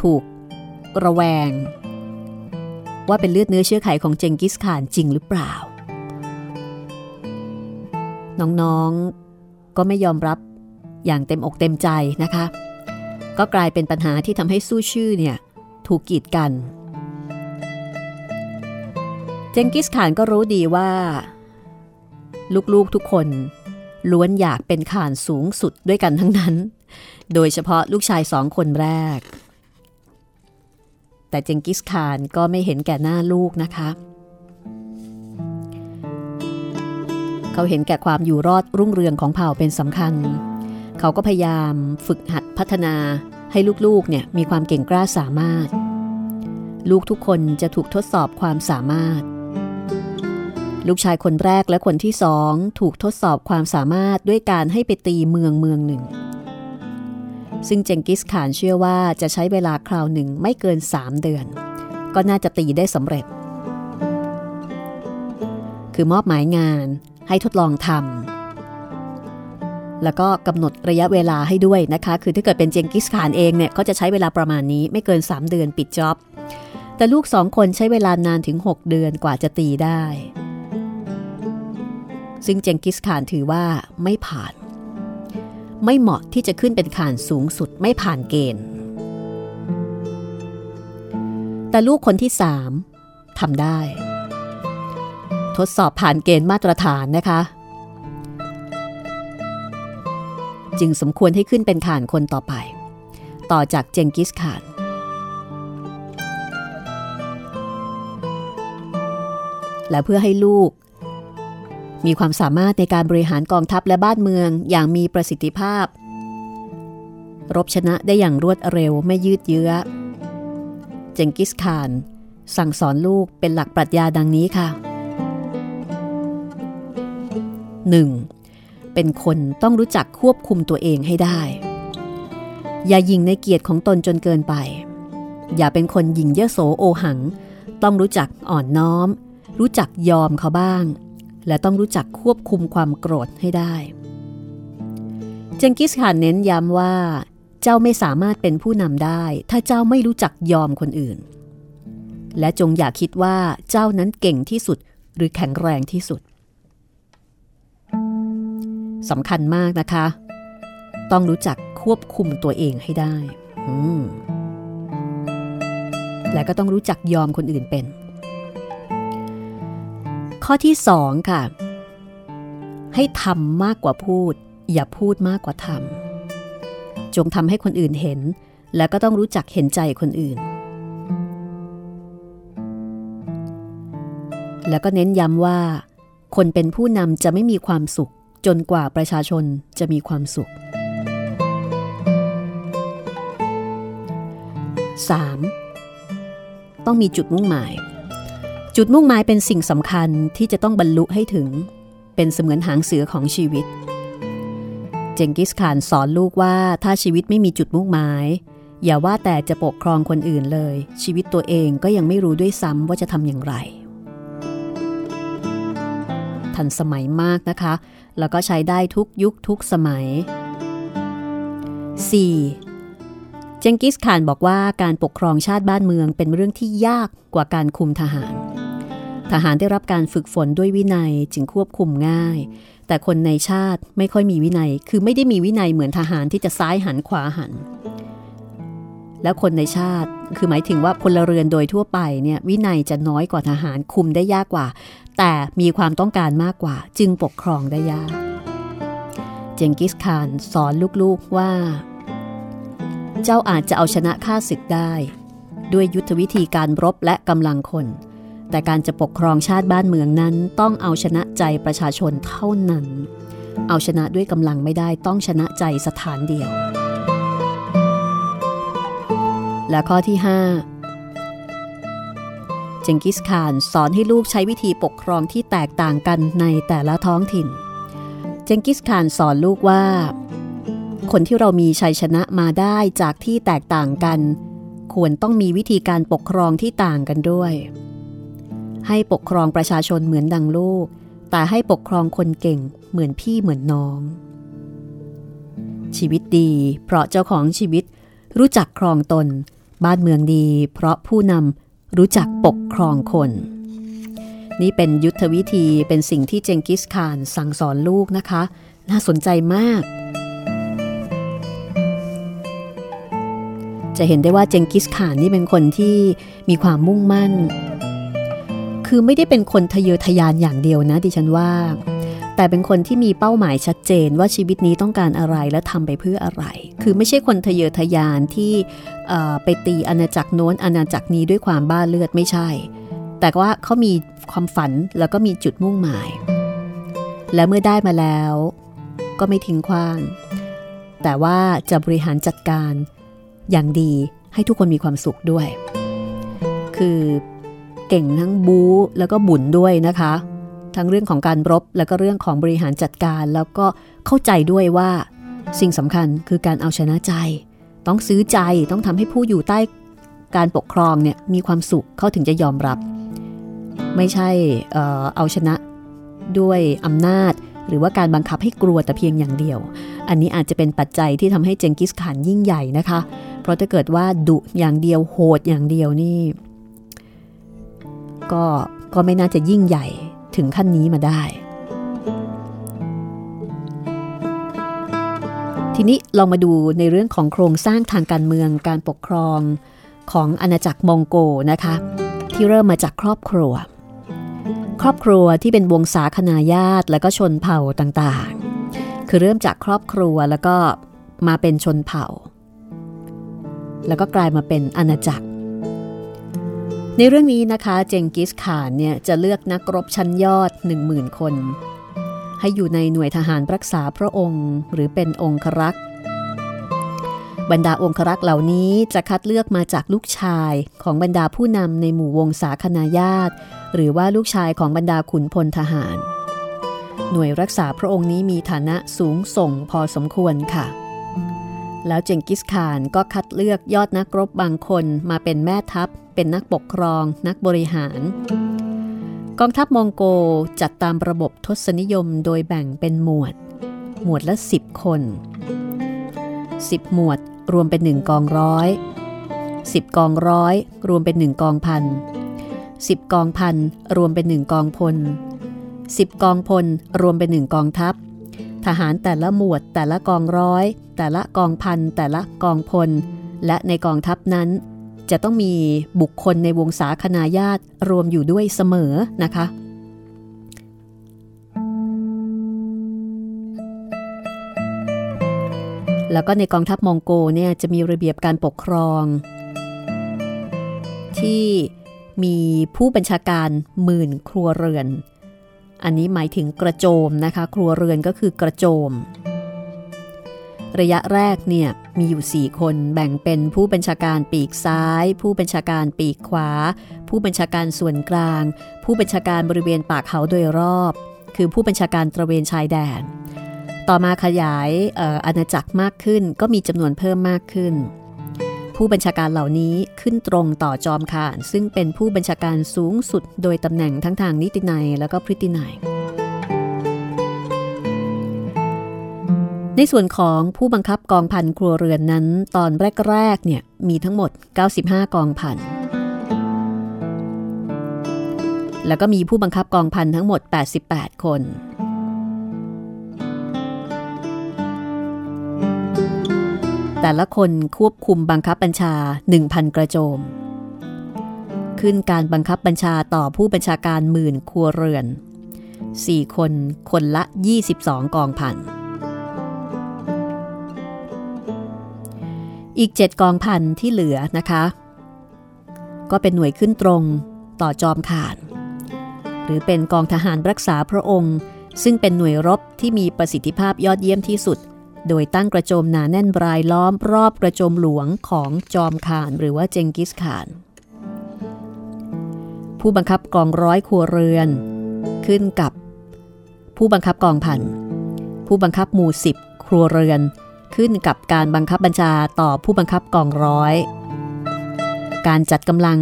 ถูกระแวง ว่าเป็นเลือดเนื้อเชื้อไขของเจงกิสคานจริงหรือเปล่า น้องๆก็ไม่ยอมรับอย่างเต็มอกเต็มใจนะคะ ก็กลายเป็นปัญหาที่ทำให้สู้ชื่อเนี่ยถูกกีดกัน เจงกิสข่านก็รู้ดีว่า ลูกๆทุกคน ล้วนอยากเป็นข่านสูงสุดด้วยกันทั้งนั้น โดยเฉพาะลูกชายสองคนแรก แต่เจงกิสขานก็ไม่เห็นแก่หน้าลูกนะคะ เขาเห็นแก่ความอยู่รอดรุ่งเรืองของเผ่าเป็นสำคัญ เขาก็พยายามฝึกหัดพัฒนาให้ลูกๆเนี่ยมีความเก่งกล้าสามารถ ลูกทุกคนจะถูกทดสอบความสามารถ ลูกชายคนแรกและคนที่สองถูกทดสอบความสามารถด้วยการให้ไปตีเมืองเมืองหนึ่ง ซึ่งเจงกิสขานเชื่อว่าจะใช้เวลาคราวหนึ่งไม่เกิน 3 เดือน ก็น่าจะตีได้สำเร็จ คือมอบหมายงานให้ทดลองทำแล้วก็กำหนดระยะเวลาให้ด้วยนะคะ คือถ้าเกิดเป็นเจงกิสขานเองเนี่ยเขาจะใช้เวลาประมาณนี้ไม่เกิน 3 เดือนปิดจ็อบแต่ลูกสองคนใช้เวลานานถึง 6 เดือนกว่าจะตีได้ ซึ่งเจงกิสขานถือว่าไม่ผ่าน ไม่เหมาะที่จะขึ้นเป็นขานสูงสุดไม่ผ่านเกณฑ์ แต่ลูกคนที่สามทำได้ ทดสอบผ่านเกณฑ์มาตรฐานนะคะ จึงสมควรให้ขึ้นเป็นข่านคนต่อไป ต่อจากเจงกิสข่านและเพื่อให้ลูก มีความสามารถในการบริหารกองทัพและบ้านเมืองอย่างมีประสิทธิภาพ รบชนะได้อย่างรวดเร็วไม่ยืดเยื้อ เจงกิสข่าน สั่งสอนลูกเป็นหลักปรัชญาดังนี้ค่ะ 1. เป็นคนต้องรู้จักควบคุมตัวเองให้ได้ อย่ายิงในเกียรติของตนจนเกินไป อย่าเป็นคนยิงเยโสโอหัง ต้องรู้จักอ่อนน้อม รู้จักยอมเขาบ้าง และต้องรู้จักควบคุมความโกรธให้ได้ เจงกิสขานเน้นย้ำว่า เจ้าไม่สามารถเป็นผู้นำได้ ถ้าเจ้าไม่รู้จักยอมคนอื่น และจงอย่าคิดว่าเจ้านั้นเก่งที่สุดหรือแข็งแรงที่สุดสำคัญมากนะคะ ต้องรู้จักควบคุมตัวเองให้ได้ และก็ต้องรู้จักยอมคนอื่นเป็น ข้อที่สองค่ะ ให้ทำมากกว่าพูด อย่าพูดมากกว่าทำจงทำให้คนอื่นเห็น และก็ต้องรู้จักเห็นใจคนอื่น แล้วก็เน้นย้ำว่า คนเป็นผู้นำจะไม่มีความสุข จนกว่าประชาชนจะมีความสุข 3. ต้องมีจุดมุ่งหมาย จุดมุ่งหมายเป็นสิ่งสำคัญที่จะต้องบรรลุให้ถึง เป็นเสมือนหางเสือของชีวิต เจงกิสขานสอนลูกว่าถ้าชีวิตไม่มีจุดมุ่งหมาย อย่าว่าแต่จะปกครองคนอื่นเลย ชีวิตตัวเองก็ยังไม่รู้ด้วยซ้ำว่าจะทำอย่างไร ทันสมัยมากนะคะ แล้วก็ใช้ได้ทุกยุคทุกสมัย 4. เจงกิสข่านบอกว่าการปกครองชาติบ้านเมืองเป็นเรื่องที่ยากกว่าการคุมทหาร ทหารได้รับการฝึกฝนด้วยวินัยจึงควบคุมง่าย แต่คนในชาติไม่ค่อยมีวินัย คือไม่ได้มีวินัยเหมือนทหารที่จะซ้ายหันขวาหัน แล้วคนในชาติคือหมายถึงว่าพลเรือนโดยทั่วไปเนี่ยวินัยจะน้อยกว่าทหารคุมได้ยากกว่า แต่มีความต้องการมากกว่า จึงปกครองได้ยาก เจงกิสข่านสอนลูกๆว่า เจ้าอาจจะเอาชนะข้าศึกได้ ด้วยยุทธวิธีการรบและกำลังคน แต่การจะปกครองชาติบ้านเมืองนั้นต้องเอาชนะใจประชาชนเท่านั้น เอาชนะด้วยกำลังไม่ได้ต้องชนะใจสถานเดียว และข้อที่ 5 เจงกิสข่านสอนให้ลูกใช้วิธีปกครองที่แตกต่างกันในแต่ละท้องถิ่น เจงกิสข่านสอนลูกว่า คนที่เรามีชัยชนะมาได้จากที่แตกต่างกัน ควรต้องมีวิธีการปกครองที่ต่างกันด้วย ให้ปกครองประชาชนเหมือนดังลูก แต่ให้ปกครองคนเก่งเหมือนพี่เหมือนน้อง ชีวิตดี เพราะเจ้าของชีวิต รู้จักครองตน บ้านเมืองดี เพราะผู้นำรู้จักปกครองคน นี่เป็นยุทธวิธีเป็นสิ่งที่เจงกิสข่านสั่งสอนลูกนะคะ น่าสนใจมาก จะเห็นได้ว่าเจงกิสข่านนี่เป็นคนที่มีความมุ่งมั่น คือไม่ได้เป็นคนทะเยอทะยานอย่างเดียวนะดิฉันว่า แต่เป็นคนที่มีเป้าหมายชัดเจนว่าชีวิตนี้ต้องการอะไรและทำไปเพื่ออะไร คือไม่ใช่คนทะเยอทะยานที่ไปตีอาณาจักรโน้นอาณาจักรนี้ด้วยความบ้าเลือดไม่ใช่ แต่ว่าเขามีความฝันแล้วก็มีจุดมุ่งหมาย และเมื่อได้มาแล้ว ก็ไม่ทิ้งขว้าง แต่ว่าจะบริหารจัดการอย่างดีให้ทุกคนมีความสุขด้วย คือ เก่งทั้งบู๊แล้วก็บุญด้วยนะคะ ทั้งเรื่องของการรบแล้วก็เรื่องของบริหารจัดการแล้วก็เข้าใจด้วยว่า สิ่งสำคัญคือการเอาชนะใจ ต้องซื้อใจต้องทำให้ผู้อยู่ใต้การปกครองเนี่ยมีความสุขเขาถึงจะยอมรับ ไม่ใช่เออเอาชนะด้วยอำนาจหรือว่าการบังคับให้กลัวแต่เพียงอย่างเดียว อันนี้อาจจะเป็นปัจจัยที่ทำให้เจงกิสข่านยิ่งใหญ่นะคะ เพราะถ้าเกิดว่าดุอย่างเดียวโหดอย่างเดียวนี่ ก็ก็ไม่น่าจะยิ่งใหญ่ถึงขั้นนี้มาได้ ทีนี้ลองมาดูในเรื่องของโครงสร้างทางการเมืองการปกครองของอาณาจักรมองโกนะคะ ที่เริ่มมาจากครอบครัว ครอบครัวที่เป็นวงศาคณาญาติและก็ชนเผ่าต่างๆ คือเริ่มจากครอบครัวแล้วก็มาเป็นชนเผ่า แล้วก็กลายมาเป็นอาณาจักร ในเรื่องนี้นะคะเจงกิสข่านเนี่ยจะเลือกนักรบชั้นยอด 10,000 คน ให้อยู่ในหน่วยทหารรักษาพระองค์ หรือเป็นองครักษ์บรรดาองครักษ์เหล่านี้จะคัดเลือกมาจากลูกชายของบรรดาผู้นำในหมู่วงศาคณาญาติ หรือว่าลูกชายของบรรดาขุนพลทหาร หน่วยรักษาพระองค์นี้มีฐานะสูงส่งพอสมควรค่ะ แล้วเจงกิสข่านก็คัดเลือกยอดนักรบบางคนมาเป็นแม่ทัพ เป็นนักปกครอง นักบริหาร กองทัพมองโกจัดตามระบบทศนิยมโดยแบ่งเป็นหมวด หมวดละ 10 คน 10 หมวดรวมเป็นหนึ่งกองร้อย 10 กองร้อยรวมเป็นหนึ่งกองพัน 10 กองพันรวมเป็นหนึ่งกองพล 10 กองพลรวมเป็นหนึ่งกองทัพ ทหารแต่ละหมวดแต่ละกองร้อย แต่ละกองพันแต่ละกองพล และในกองทัพนั้น จะต้องมีบุคคลในวงศาคณาญาติรวมอยู่ด้วยเสมอนะคะแล้วก็ในกองทัพมองโกเนี่ยจะมีระเบียบการปกครอง ที่มีผู้บัญชาการหมื่นครัวเรือน อันนี้หมายถึงกระโจมนะคะ ครัวเรือนก็คือกระโจม ระยะแรกเนี่ยมีอยู่ 4 คนแบ่งเป็นผู้บัญชาการปีกซ้าย ผู้บัญชาการปีกขวา ผู้บัญชาการส่วนกลาง ผู้บัญชาการบริเวณปากเขาโดยรอบ คือผู้บัญชาการตระเวนชายแดน ต่อมาขยายอาณาจักรมากขึ้นก็มีจำนวนเพิ่มมากขึ้น ผู้บัญชาการเหล่านี้ขึ้นตรงต่อจอมข่าน ซึ่งเป็นผู้บัญชาการสูงสุดโดยตำแหน่งทั้งทางนิตินัยและก็พฤตินัย ในส่วนของผู้บังคับกองพันครัวเรือนนั้น ตอนแรกๆเนี่ยมีทั้งหมด 95 กองพัน แล้วก็มีผู้บังคับกองพันทั้งหมด 88 คน แต่ละคนควบคุมบังคับบัญชา 1,000 กระโจม ขึ้นการบังคับบัญชาต่อผู้บัญชาการหมื่นครัวเรือน 4 คนคนละ 22 กองพัน อีก 7 กองพันที่เหลือนะคะ ก็เป็นหน่วยขึ้นตรงต่อจอมข่าน หรือเป็นกองทหารรักษาพระองค์ ซึ่งเป็นหน่วยรบที่มีประสิทธิภาพยอดเยี่ยมที่สุด โดยตั้งกระโจมหนาแน่นรายล้อมรอบกระโจมหลวงของจอมข่านหรือว่าเจงกิสข่าน ผู้บังคับกองร้อยครัวเรือน ขึ้นกับ ผู้บังคับกองพันผู้บังคับหมู่สิบครัวเรือน ขึ้นกับการบังคับบัญชาต่อผู้บังคับกองร้อย การจัดกำลัง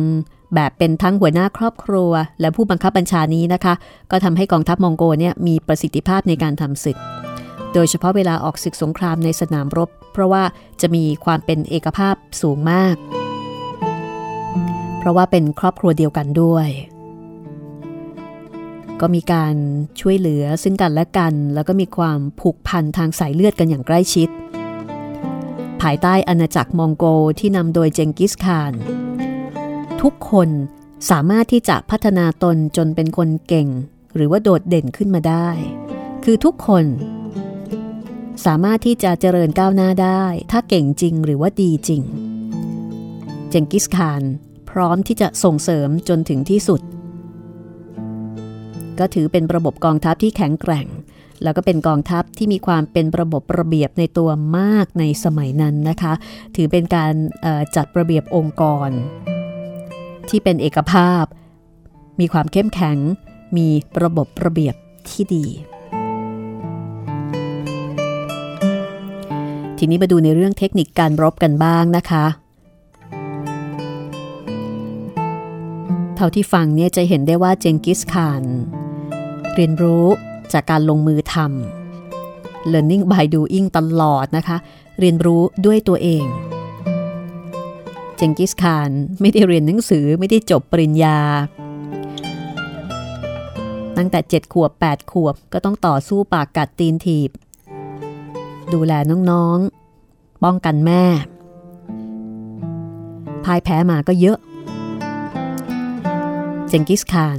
แบบเป็นทั้งหัวหน้าครอบครัว และผู้บังคับบัญชานี้นะคะ ก็ทำให้กองทัพมองโกเนี่ยมีประสิทธิภาพในการทำศึก โดยเฉพาะเวลาออกศึกสงครามในสนามรบ เพราะว่าจะมีความเป็นเอกภาพสูงมาก เพราะว่าเป็นครอบครัวเดียวกันด้วยก็มีการช่วยเหลือซึ่งกันและกัน แล้วก็มีความผูกพันทางสายเลือดกันอย่างใกล้ชิด ภายใต้อาณาจักรมองโกที่นำโดยเจงกิสข่าน ทุกคนสามารถที่จะพัฒนาตนจนเป็นคนเก่ง หรือว่าโดดเด่นขึ้นมาได้ คือทุกคน สามารถที่จะเจริญก้าวหน้าได้ ถ้าเก่งจริงหรือว่าดีจริง เจงกิสข่านพร้อมที่จะส่งเสริมจนถึงที่สุด ก็ถือเป็นระบบกองทัพที่แข็งแกร่ง แล้วก็เป็นกองทัพที่มีความเป็นระบบระเบียบในตัวมากในสมัยนั้นนะคะ ถือเป็นการจัดระเบียบองค์กร ที่เป็นเอกภาพ มีความเข้มแข็ง มีระบบระเบียบที่ดี ทีนี้มาดูในเรื่องเทคนิคการรบกันบ้างนะคะเท่าที่ฟังเนี่ยจะเห็นได้ว่าเจงกิสข่าน เรียนรู้ จากการลงมือทำ learning by doing ตลอดนะคะ เรียนรู้ด้วยตัวเอง เจงกิสคานไม่ได้เรียนหนังสือไม่ได้จบปริญญา ตั้งแต่ 7 ขวบ 8 ขวบก็ต้องต่อสู้ปากกัดตีนถีบ ดูแลน้องๆ ป้องกันแม่พ่ายแพ้มาก็เยอะ เจงกิสคาน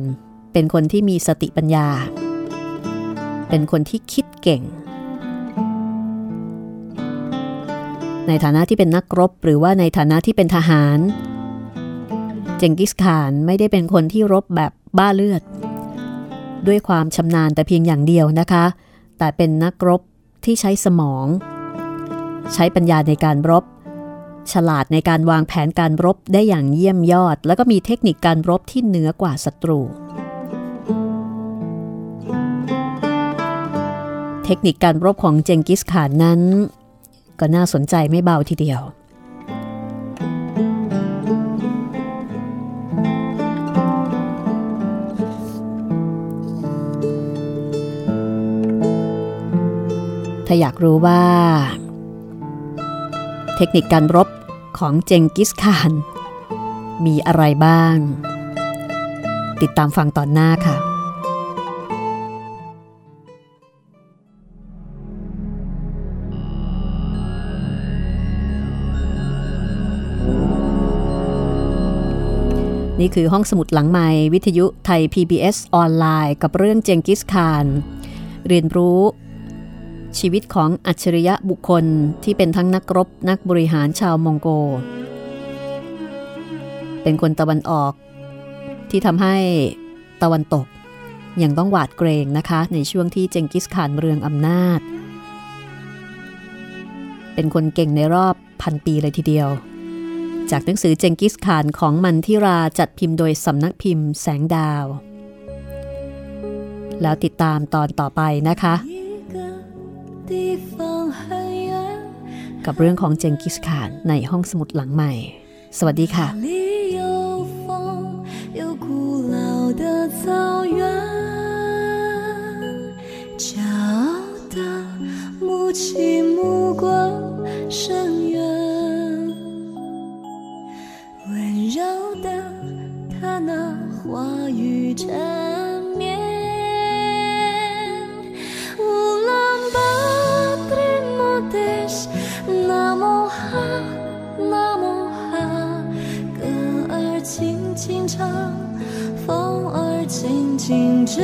เป็นคนที่มีสติปัญญา เป็นคนที่คิดเก่ง ในฐานะที่เป็นนักรบหรือว่าในฐานะที่เป็นทหาร เจงกิสข่านไม่ได้เป็นคนที่รบแบบบ้าเลือด ด้วยความชำนาญแต่เพียงอย่างเดียวนะคะ แต่เป็นนักรบที่ใช้สมอง ใช้ปัญญาในการรบ ฉลาดในการวางแผนการรบได้อย่างเยี่ยมยอด แล้วก็มีเทคนิคการรบที่เหนือกว่าศัตรู เทคนิคการรบของเจงกิสข่านนั้น ก็น่าสนใจไม่เบาทีเดียว ถ้าอยากรู้ว่า เทคนิคการรบของเจงกิสข่าน มีอะไรบ้าง ติดตามฟังตอนหน้าค่ะ นี่คือห้องสมุดหลังใหม่วิทยุไทย PBS ออนไลน์ กับเรื่องเจงกิสคาน เรียนรู้ ชีวิตของอัจฉริยะบุคคลที่เป็นทั้งนักรบนักบริหารชาวมองโก เป็นคนตะวันออก ที่ทำให้ตะวันตก ยังต้องหวาดเกรงนะคะ ในช่วงที่เจงกิสข่านเรืองอำนาจ เป็นคนเก่งในรอบพันปีเลยทีเดียว จากหนังสือเจงกิสข่านของมันทิราจัดพิมพ์โดยสำนักพิมพ์แสงดาว แล้วติดตามตอนต่อไปนะคะ กับเรื่องของเจงกิสข่านในห้องสมุดหลังใหม่ สวัสดีค่ะ 起目光深远， 看那话语缠绵。乌兰巴托的夜那么好，那么好，歌儿轻轻唱，风儿轻轻吹。